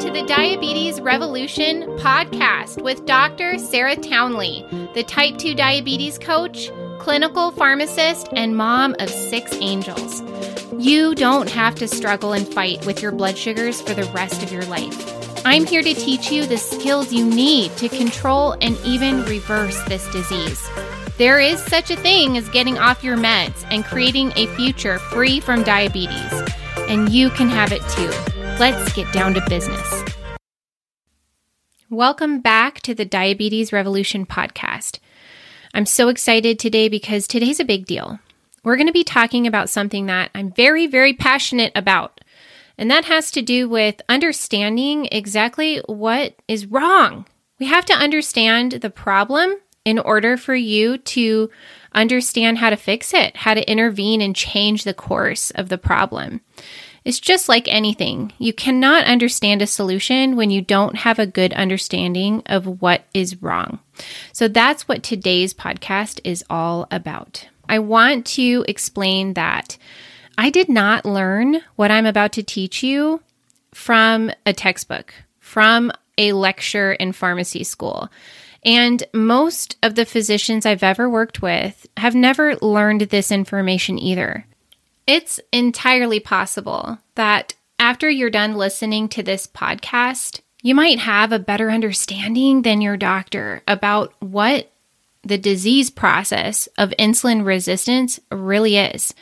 To the Diabetes Revolution podcast with Dr. Sarah Townley, the type 2 diabetes coach, clinical pharmacist, and mom of six angels. You don't have to struggle and fight with your blood sugars for the rest of your life. I'm here to teach you the skills you need to control and even reverse this disease. There is such a thing as getting off your meds and creating a future free from diabetes, and you can have it too. Let's get down to business. Welcome back to the Diabetes Revolution podcast. I'm so excited today because today's a big deal. We're going to be talking about something that I'm very, very passionate about, and that has to do with understanding exactly what is wrong. We have to understand the problem in order for you to understand how to fix it, how to intervene and change the course of the problem. It's just like anything. You cannot understand a solution when you don't have a good understanding of what is wrong. So that's what today's podcast is all about. I want to explain that I did not learn what I'm about to teach you from a textbook, from a lecture in pharmacy school. And most of the physicians I've ever worked with have never learned this information either. It's entirely possible that after you're done listening to this podcast, you might have a better understanding than your doctor about what the disease process of insulin resistance really is.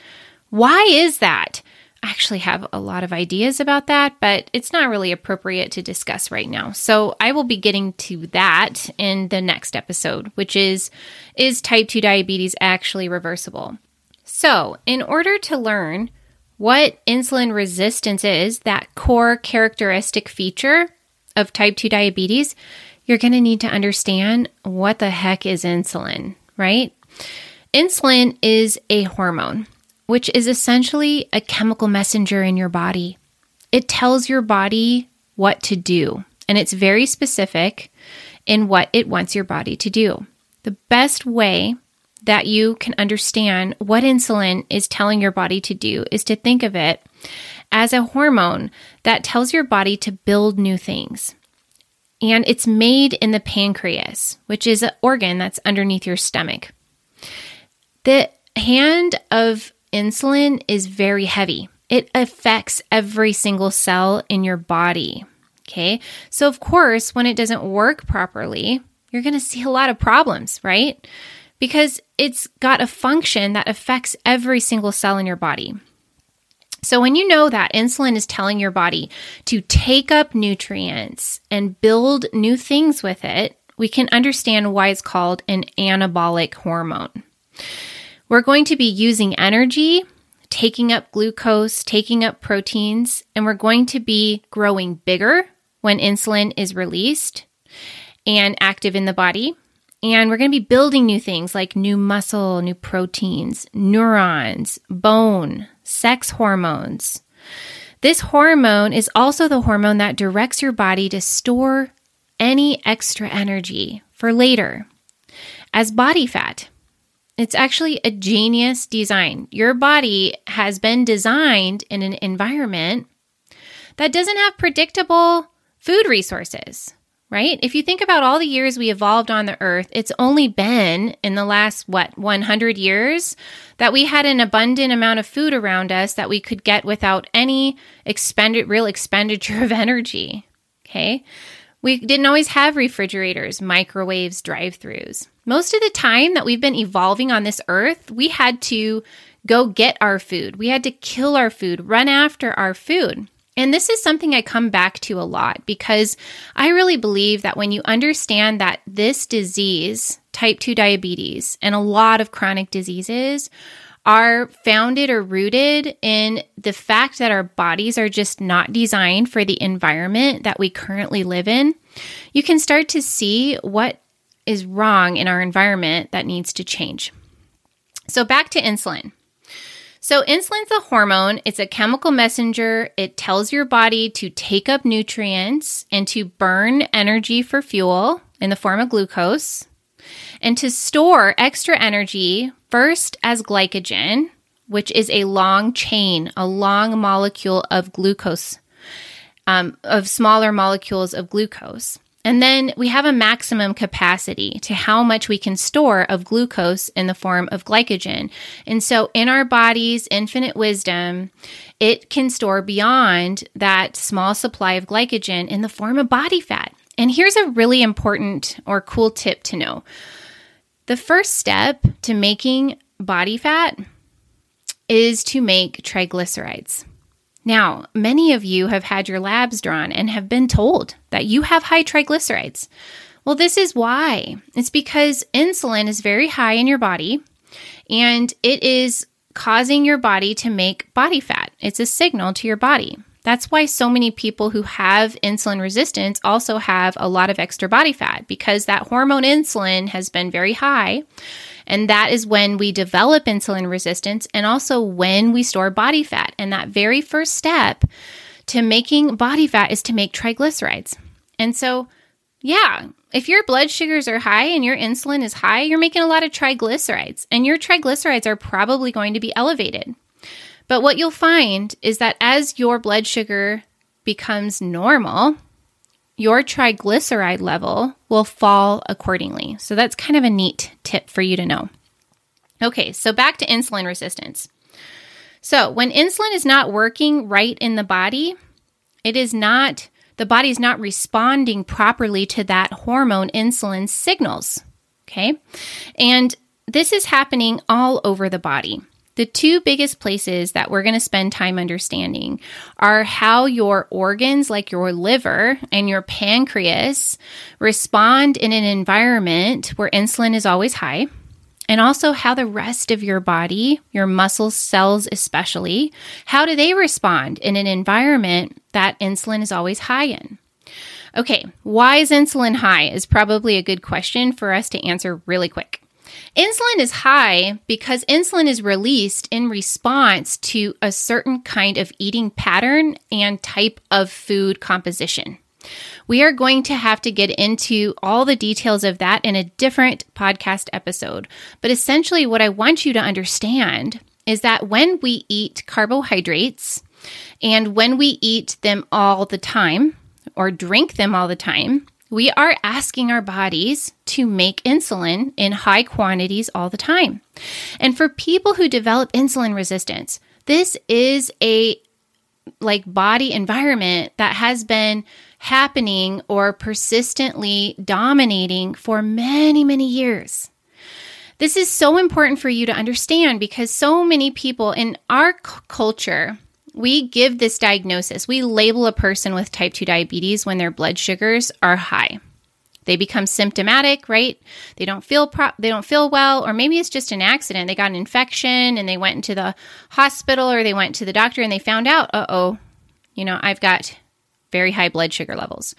Why is that? I actually have a lot of ideas about that, but it's not really appropriate to discuss right now. So I will be getting to that in the next episode, which is Is type 2 diabetes actually reversible? So, in order to learn what insulin resistance is, that core characteristic feature of type 2 diabetes, you're going to need to understand what the heck is insulin, right? Insulin is a hormone, which is essentially a chemical messenger in your body. It tells your body what to do, and it's very specific in what it wants your body to do. The best way that you can understand what insulin is telling your body to do is to think of it as a hormone that tells your body to build new things. And it's made in the pancreas, which is an organ that's underneath your stomach. The hand of insulin is very heavy. It affects every single cell in your body. Okay. So, of course, when it doesn't work properly, you're going to see a lot of problems, right? Because it's got a function that affects every single cell in your body. So, when you know that insulin is telling your body to take up nutrients and build new things with it, we can understand why it's called an anabolic hormone. We're going to be using energy, taking up glucose, taking up proteins, and we're going to be growing bigger when insulin is released and active in the body. And we're going to be building new things like new muscle, new proteins, neurons, bone, sex hormones. This hormone is also the hormone that directs your body to store any extra energy for later as body fat. It's actually a genius design. Your body has been designed in an environment that doesn't have predictable food resources right? If you think about all the years we evolved on the earth, it's only been in the last, what, 100 years that we had an abundant amount of food around us that we could get without any expended, real expenditure of energy. Okay. We didn't always have refrigerators, microwaves, drive throughs. Most of the time that we've been evolving on this earth, we had to go get our food. We had to kill our food, run after our food. And this is something I come back to a lot because I really believe that when you understand that this disease, type 2 diabetes, and a lot of chronic diseases are founded or rooted in the fact that our bodies are just not designed for the environment that we currently live in, you can start to see what is wrong in our environment that needs to change. So, back to insulin. So, insulin's a hormone, it's a chemical messenger. It tells your body to take up nutrients and to burn energy for fuel in the form of glucose and to store extra energy first as glycogen, which is a long chain, a long molecule of glucose. um, of smaller molecules of glucose. And then we have a maximum capacity to how much we can store of glucose in the form of glycogen. And so in our body's infinite wisdom, it can store beyond that small supply of glycogen in the form of body fat. And here's a really important or cool tip to know. The first step to making body fat is to make triglycerides. Now, many of you have had your labs drawn and have been told that you have high triglycerides. Well, this is why. It's because insulin is very high in your body and it is causing your body to make body fat. It's a signal to your body. That's why so many people who have insulin resistance also have a lot of extra body fat because that hormone insulin has been very high and that is when we develop insulin resistance and also when we store body fat. And that very first step to making body fat is to make triglycerides. And so, yeah, if your blood sugars are high and your insulin is high, you're making a lot of triglycerides, and your triglycerides are probably going to be elevated. But what you'll find is that as your blood sugar becomes normal, your triglyceride level will fall accordingly. So that's kind of a neat tip for you to know. Okay, so back to insulin resistance. So when insulin is not working right in the body, it is not, the body's not responding properly to that hormone insulin signals. Okay, and this is happening all over the body. The two biggest places that we're going to spend time understanding are how your organs, like your liver and your pancreas, respond in an environment where insulin is always high, and also how the rest of your body, your muscle cells especially, how do they respond in an environment that insulin is always high in? Okay, why is insulin high is probably a good question for us to answer really quick. Insulin is high because insulin is released in response to a certain kind of eating pattern and type of food composition. We are going to have to get into all the details of that in a different podcast episode. But essentially, what I want you to understand is that when we eat carbohydrates and when we eat them all the time or drink them all the time, we are asking our bodies to make insulin in high quantities all the time. And for people who develop insulin resistance, this is a like body environment that has been happening or persistently dominating for many, many years. This is so important for you to understand because so many people in our c- culture we give this diagnosis. We label a person with type 2 diabetes when their blood sugars are high. They become symptomatic, right? They don't feel pro- they don't feel well or maybe it's just an accident. They got an infection and they went into the hospital or they went to the doctor and they found out, "Uh-oh, you know, I've got very high blood sugar levels."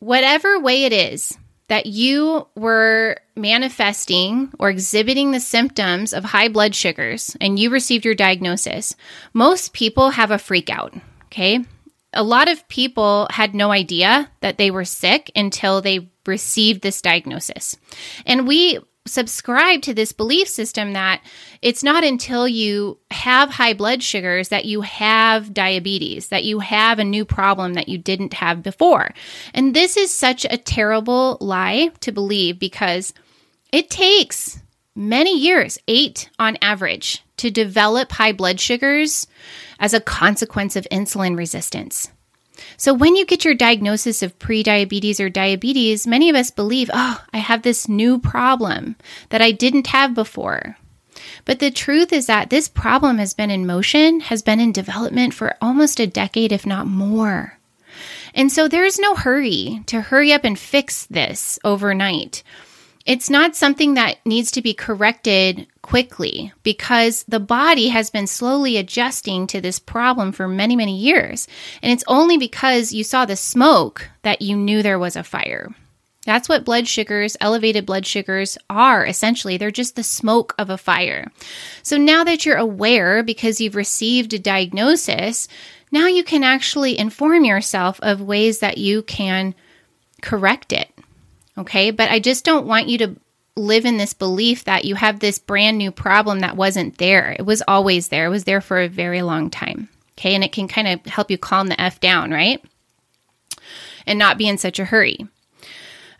Whatever way it is, that you were manifesting or exhibiting the symptoms of high blood sugars and you received your diagnosis, most people have a freak out. Okay. A lot of people had no idea that they were sick until they received this diagnosis. And we subscribe to this belief system that it's not until you have high blood sugars that you have diabetes, that you have a new problem that you didn't have before. And this is such a terrible lie to believe because it takes many years, eight on average, to develop high blood sugars as a consequence of insulin resistance. So, when you get your diagnosis of prediabetes or diabetes, many of us believe, oh, I have this new problem that I didn't have before. But the truth is that this problem has been in motion, has been in development for almost a decade, if not more. And so there's no hurry to hurry up and fix this overnight. It's not something that needs to be corrected quickly because the body has been slowly adjusting to this problem for many, many years. And it's only because you saw the smoke that you knew there was a fire. That's what blood sugars, elevated blood sugars are essentially. They're just the smoke of a fire. So now that you're aware because you've received a diagnosis, now you can actually inform yourself of ways that you can correct it. Okay. But I just don't want you to live in this belief that you have this brand new problem that wasn't there. It was always there, it was there for a very long time. Okay. And it can kind of help you calm the F down, right? And not be in such a hurry.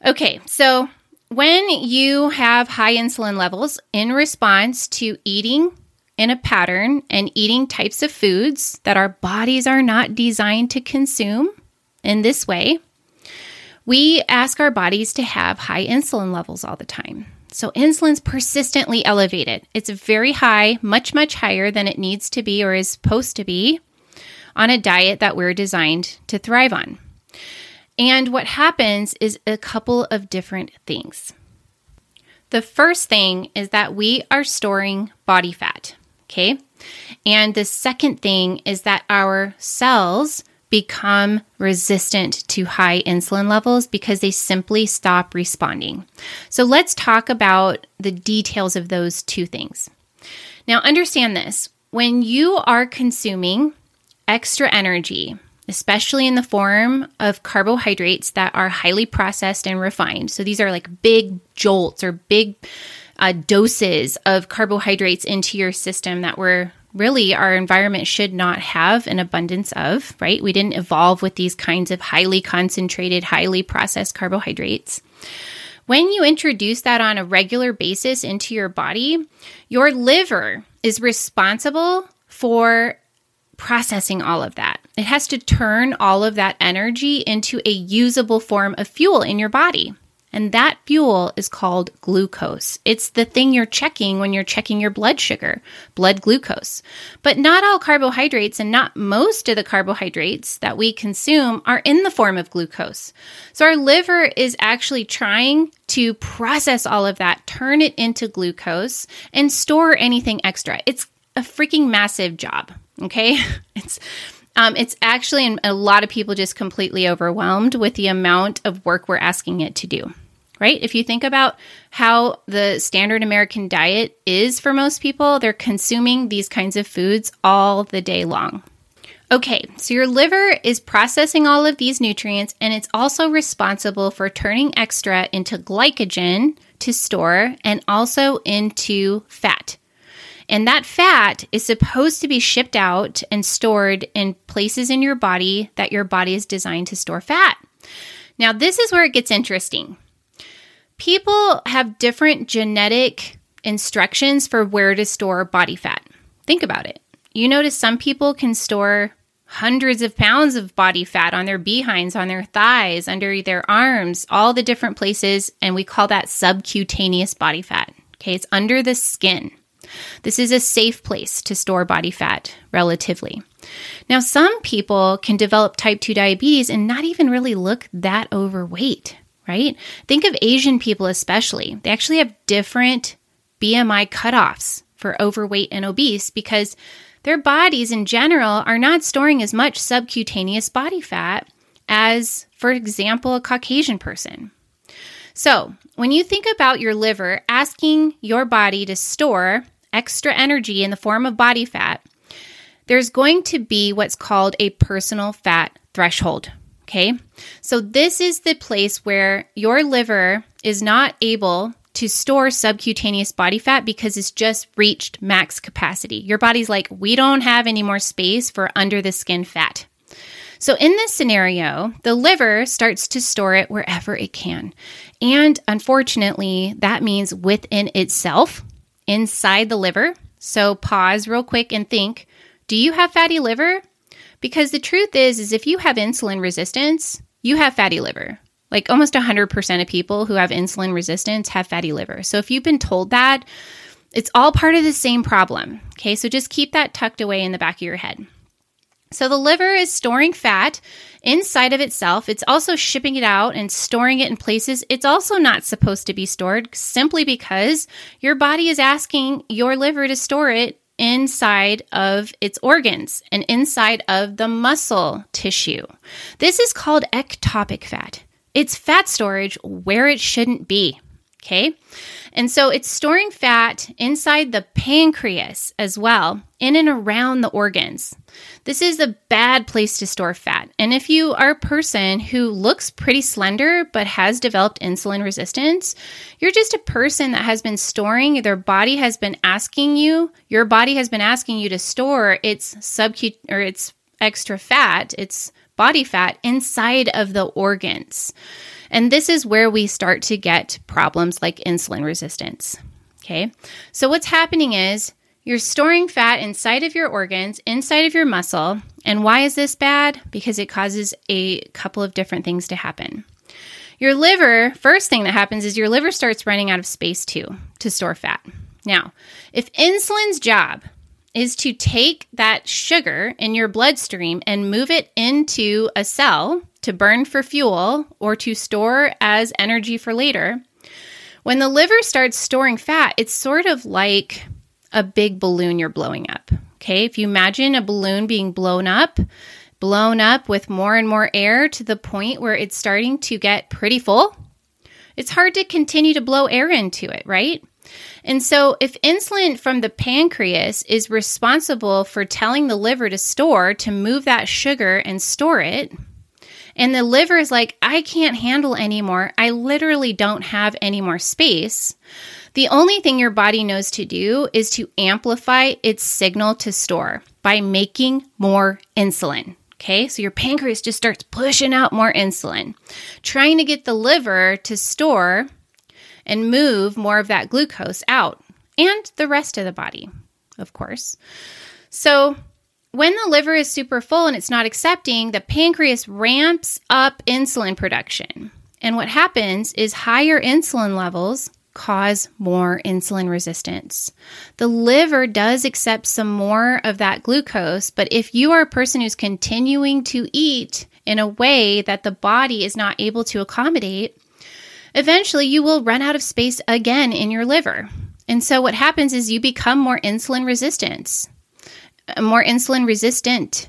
Okay. So when you have high insulin levels in response to eating in a pattern and eating types of foods that our bodies are not designed to consume in this way, we ask our bodies to have high insulin levels all the time. So, insulin's persistently elevated. It's very high, much, much higher than it needs to be or is supposed to be on a diet that we're designed to thrive on. And what happens is a couple of different things. The first thing is that we are storing body fat. Okay. And the second thing is that our cells become resistant to high insulin levels because they simply stop responding. So let's talk about the details of those two things. Now, understand this when you are consuming extra energy, especially in the form of carbohydrates that are highly processed and refined, so these are like big jolts or big uh, doses of carbohydrates into your system that were really our environment should not have an abundance of, right? We didn't evolve with these kinds of highly concentrated, highly processed carbohydrates. When you introduce that on a regular basis into your body, your liver is responsible for processing all of that. It has to turn all of that energy into a usable form of fuel in your body. And that fuel is called glucose. It's the thing you're checking when you're checking your blood sugar, blood glucose. But not all carbohydrates and not most of the carbohydrates that we consume are in the form of glucose. So our liver is actually trying to process all of that, turn it into glucose, and store anything extra. It's a freaking massive job. Okay. It's um, it's actually, and a lot of people just completely overwhelmed with the amount of work we're asking it to do right? If you think about how the standard American diet is for most people, they're consuming these kinds of foods all the day long. Okay, so your liver is processing all of these nutrients and it's also responsible for turning extra into glycogen to store and also into fat. And that fat is supposed to be shipped out and stored in places in your body that your body is designed to store fat. Now, this is where it gets interesting people have different genetic instructions for where to store body fat. Think about it. You notice some people can store hundreds of pounds of body fat on their behinds, on their thighs, under their arms, all the different places, and we call that subcutaneous body fat. Okay, it's under the skin. This is a safe place to store body fat relatively. Now, some people can develop type 2 diabetes and not even really look that overweight right? Think of Asian people, especially. They actually have different BMI cutoffs for overweight and obese because their bodies in general are not storing as much subcutaneous body fat as, for example, a Caucasian person. So, when you think about your liver asking your body to store extra energy in the form of body fat, there's going to be what's called a personal fat threshold, Okay. So this is the place where your liver is not able to store subcutaneous body fat because it's just reached max capacity. Your body's like, we don't have any more space for under the skin fat. So, in this scenario, the liver starts to store it wherever it can. And unfortunately, that means within itself, inside the liver. So, pause real quick and think do you have fatty liver? Because the truth is is if you have insulin resistance, you have fatty liver. Like almost 100% of people who have insulin resistance have fatty liver. So if you've been told that, it's all part of the same problem. Okay, so just keep that tucked away in the back of your head. So the liver is storing fat inside of itself. It's also shipping it out and storing it in places it's also not supposed to be stored simply because your body is asking your liver to store it inside of its organs and inside of the muscle tissue. This is called ectopic fat. It's fat storage where it shouldn't be. Okay. And so it's storing fat inside the pancreas as well, in and around the organs. This is a bad place to store fat. And if you are a person who looks pretty slender but has developed insulin resistance, you're just a person that has been storing, their body has been asking you, your body has been asking you to store its subcut or its extra fat, its body fat inside of the organs. And this is where we start to get problems like insulin resistance. Okay. So what's happening is you're storing fat inside of your organs, inside of your muscle. And why is this bad? Because it causes a couple of different things to happen. Your liver, first thing that happens is your liver starts running out of space too to store fat. Now, if insulin's job is to take that sugar in your bloodstream and move it into a cell to burn for fuel or to store as energy for later. When the liver starts storing fat, it's sort of like a big balloon you're blowing up. Okay, if you imagine a balloon being blown up, blown up with more and more air to the point where it's starting to get pretty full, it's hard to continue to blow air into it, right? And so, if insulin from the pancreas is responsible for telling the liver to store, to move that sugar and store it, and the liver is like, I can't handle anymore. I literally don't have any more space. The only thing your body knows to do is to amplify its signal to store by making more insulin. Okay, so your pancreas just starts pushing out more insulin, trying to get the liver to store and move more of that glucose out and the rest of the body, of course. So, when the liver is super full and it's not accepting, the pancreas ramps up insulin production. And what happens is higher insulin levels cause more insulin resistance. The liver does accept some more of that glucose, but if you are a person who's continuing to eat in a way that the body is not able to accommodate, eventually you will run out of space again in your liver. And so what happens is you become more insulin resistant more insulin resistant.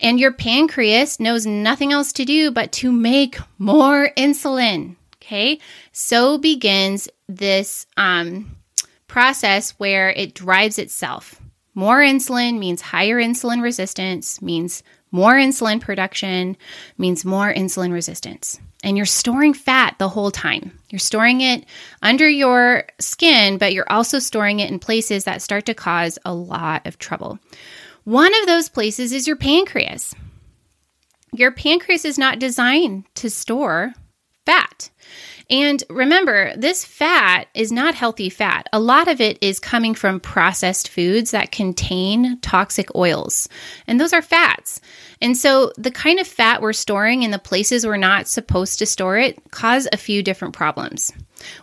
And your pancreas knows nothing else to do but to make more insulin. Okay. So begins this um, process where it drives itself. More insulin means higher insulin resistance, means more insulin production, means more insulin resistance. And you're storing fat the whole time. You're storing it under your skin, but you're also storing it in places that start to cause a lot of trouble. One of those places is your pancreas. Your pancreas is not designed to store fat. And remember, this fat is not healthy fat. A lot of it is coming from processed foods that contain toxic oils, and those are fats. And so, the kind of fat we're storing in the places we're not supposed to store it cause a few different problems.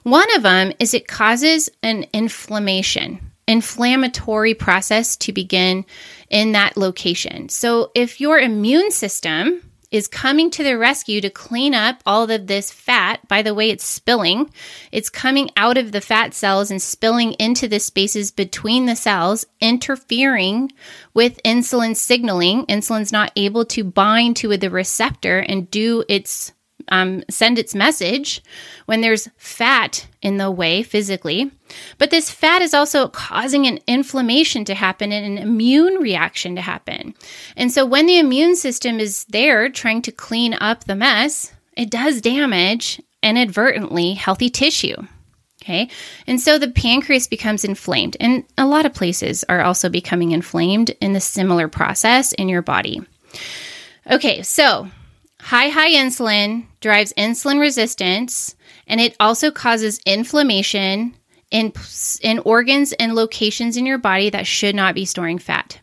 One of them is it causes an inflammation inflammatory process to begin in that location. So, if your immune system is coming to the rescue to clean up all of this fat. By the way, it's spilling. It's coming out of the fat cells and spilling into the spaces between the cells, interfering with insulin signaling. Insulin's not able to bind to the receptor and do its um, send its message when there's fat in the way physically. But this fat is also causing an inflammation to happen and an immune reaction to happen. And so when the immune system is there trying to clean up the mess, it does damage inadvertently healthy tissue. Okay. And so the pancreas becomes inflamed, and a lot of places are also becoming inflamed in the similar process in your body. Okay. So High, high insulin drives insulin resistance and it also causes inflammation in, in organs and locations in your body that should not be storing fat.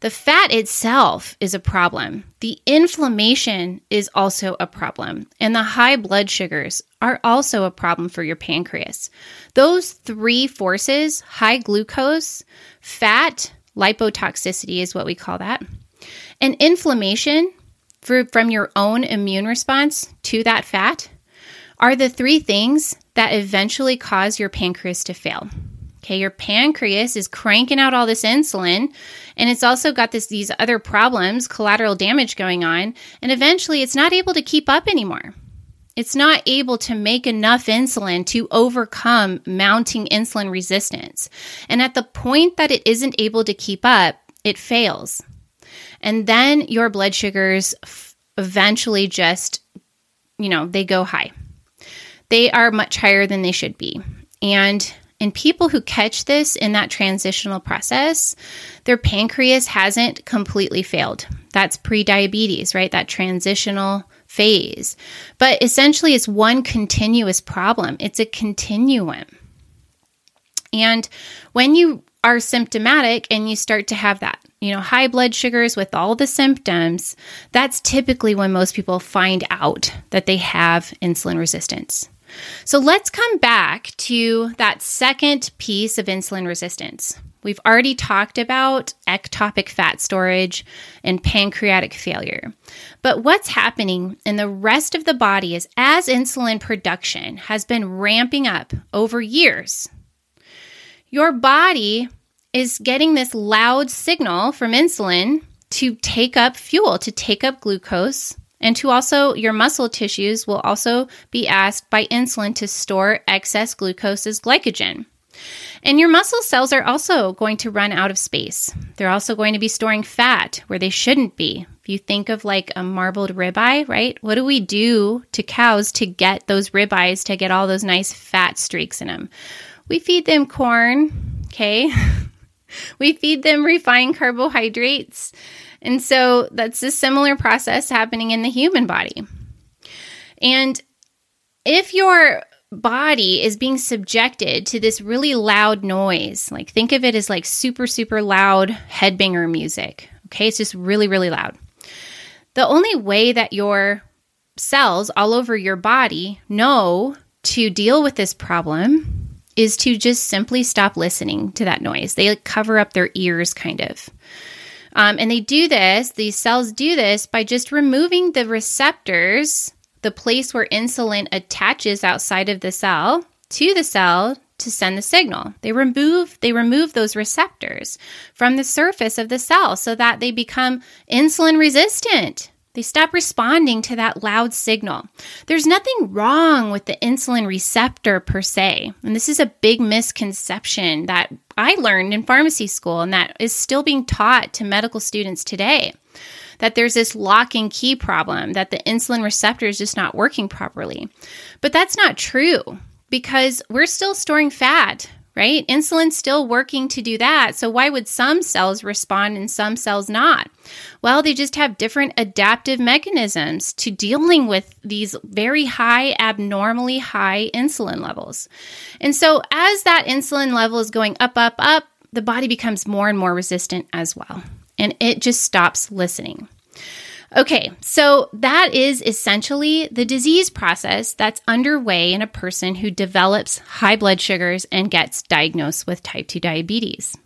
The fat itself is a problem. The inflammation is also a problem. And the high blood sugars are also a problem for your pancreas. Those three forces high glucose, fat, lipotoxicity is what we call that, and inflammation from your own immune response to that fat are the three things that eventually cause your pancreas to fail. Okay, your pancreas is cranking out all this insulin and it's also got this these other problems, collateral damage going on, and eventually it's not able to keep up anymore. It's not able to make enough insulin to overcome mounting insulin resistance. And at the point that it isn't able to keep up, it fails. And then your blood sugars f- eventually just, you know, they go high. They are much higher than they should be. And in people who catch this in that transitional process, their pancreas hasn't completely failed. That's pre-diabetes, right? That transitional phase. But essentially, it's one continuous problem, it's a continuum. And when you are symptomatic and you start to have that, you know, high blood sugars with all the symptoms, that's typically when most people find out that they have insulin resistance. So let's come back to that second piece of insulin resistance. We've already talked about ectopic fat storage and pancreatic failure. But what's happening in the rest of the body is as insulin production has been ramping up over years, your body is getting this loud signal from insulin to take up fuel, to take up glucose, and to also your muscle tissues will also be asked by insulin to store excess glucose as glycogen. And your muscle cells are also going to run out of space. They're also going to be storing fat where they shouldn't be. If you think of like a marbled ribeye, right? What do we do to cows to get those ribeyes to get all those nice fat streaks in them? We feed them corn, okay? we feed them refined carbohydrates. And so that's a similar process happening in the human body. And if your body is being subjected to this really loud noise. Like think of it as like super, super loud headbanger music. Okay, it's just really, really loud. The only way that your cells all over your body know to deal with this problem is to just simply stop listening to that noise. They like cover up their ears, kind of. Um, and they do this, these cells do this by just removing the receptors the place where insulin attaches outside of the cell to the cell to send the signal. They remove they remove those receptors from the surface of the cell so that they become insulin resistant. They stop responding to that loud signal. There's nothing wrong with the insulin receptor per se. And this is a big misconception that I learned in pharmacy school and that is still being taught to medical students today that there's this lock and key problem, that the insulin receptor is just not working properly. But that's not true because we're still storing fat, right? Insulin's still working to do that. So why would some cells respond and some cells not? Well, they just have different adaptive mechanisms to dealing with these very high, abnormally high insulin levels. And so as that insulin level is going up, up, up, the body becomes more and more resistant as well and it just stops listening. Okay, so that is essentially the disease process that's underway in a person who develops high blood sugars and gets diagnosed with type 2 diabetes.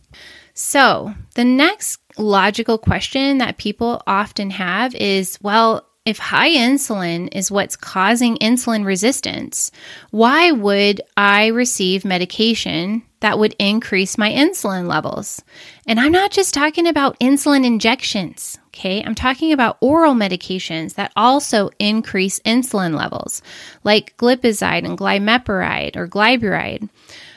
So, the next logical question that people often have is well, if high insulin is what's causing insulin resistance, why would I receive medication that would increase my insulin levels? And I'm not just talking about insulin injections, okay? I'm talking about oral medications that also increase insulin levels, like glipizide and glimepiride or glyburide.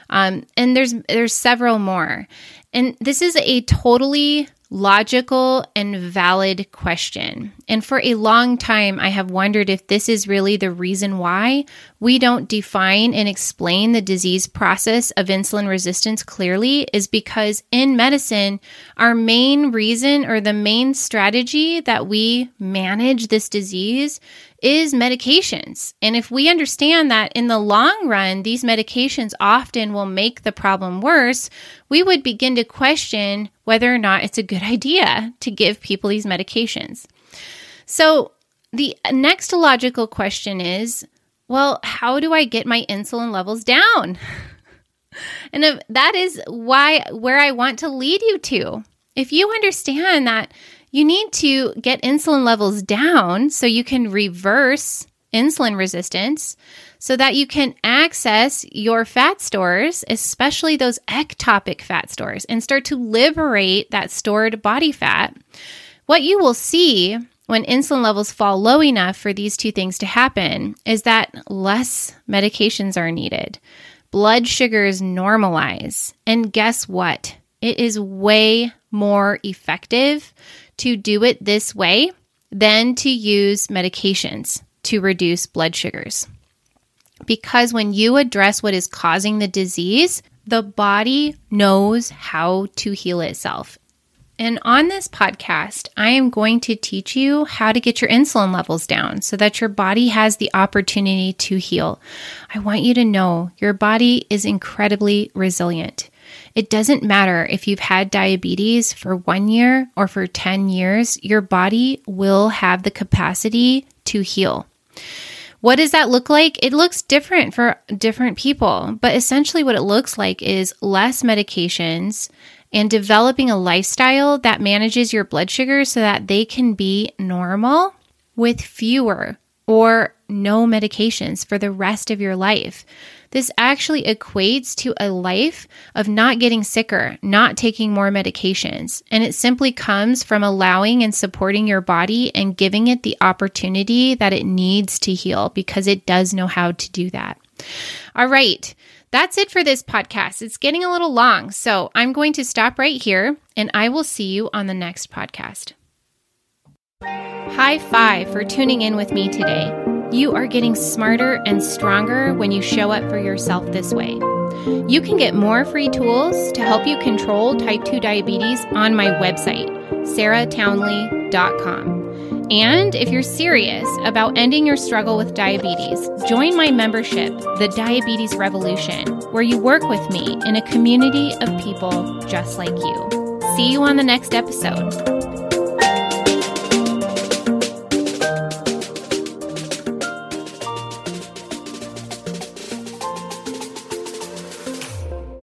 Um, and there's there's several more. And this is a totally logical and valid question. And for a long time, I have wondered if this is really the reason why we don't define and explain the disease process of insulin resistance clearly, is because in medicine, our main reason or the main strategy that we manage this disease is medications. And if we understand that in the long run, these medications often will make the problem worse, we would begin to question whether or not it's a good idea to give people these medications. So, the next logical question is well, how do I get my insulin levels down? and that is why where I want to lead you to. If you understand that you need to get insulin levels down so you can reverse insulin resistance so that you can access your fat stores, especially those ectopic fat stores, and start to liberate that stored body fat. What you will see when insulin levels fall low enough for these two things to happen is that less medications are needed. Blood sugars normalize. And guess what? It is way more effective to do it this way than to use medications to reduce blood sugars. Because when you address what is causing the disease, the body knows how to heal itself. And on this podcast, I am going to teach you how to get your insulin levels down so that your body has the opportunity to heal. I want you to know your body is incredibly resilient. It doesn't matter if you've had diabetes for one year or for 10 years, your body will have the capacity to heal. What does that look like? It looks different for different people, but essentially, what it looks like is less medications and developing a lifestyle that manages your blood sugar so that they can be normal with fewer or no medications for the rest of your life. This actually equates to a life of not getting sicker, not taking more medications. And it simply comes from allowing and supporting your body and giving it the opportunity that it needs to heal because it does know how to do that. All right. That's it for this podcast. It's getting a little long, so I'm going to stop right here and I will see you on the next podcast. High five for tuning in with me today. You are getting smarter and stronger when you show up for yourself this way. You can get more free tools to help you control type 2 diabetes on my website, sarahtownley.com. And if you're serious about ending your struggle with diabetes, join my membership, The Diabetes Revolution, where you work with me in a community of people just like you. See you on the next episode.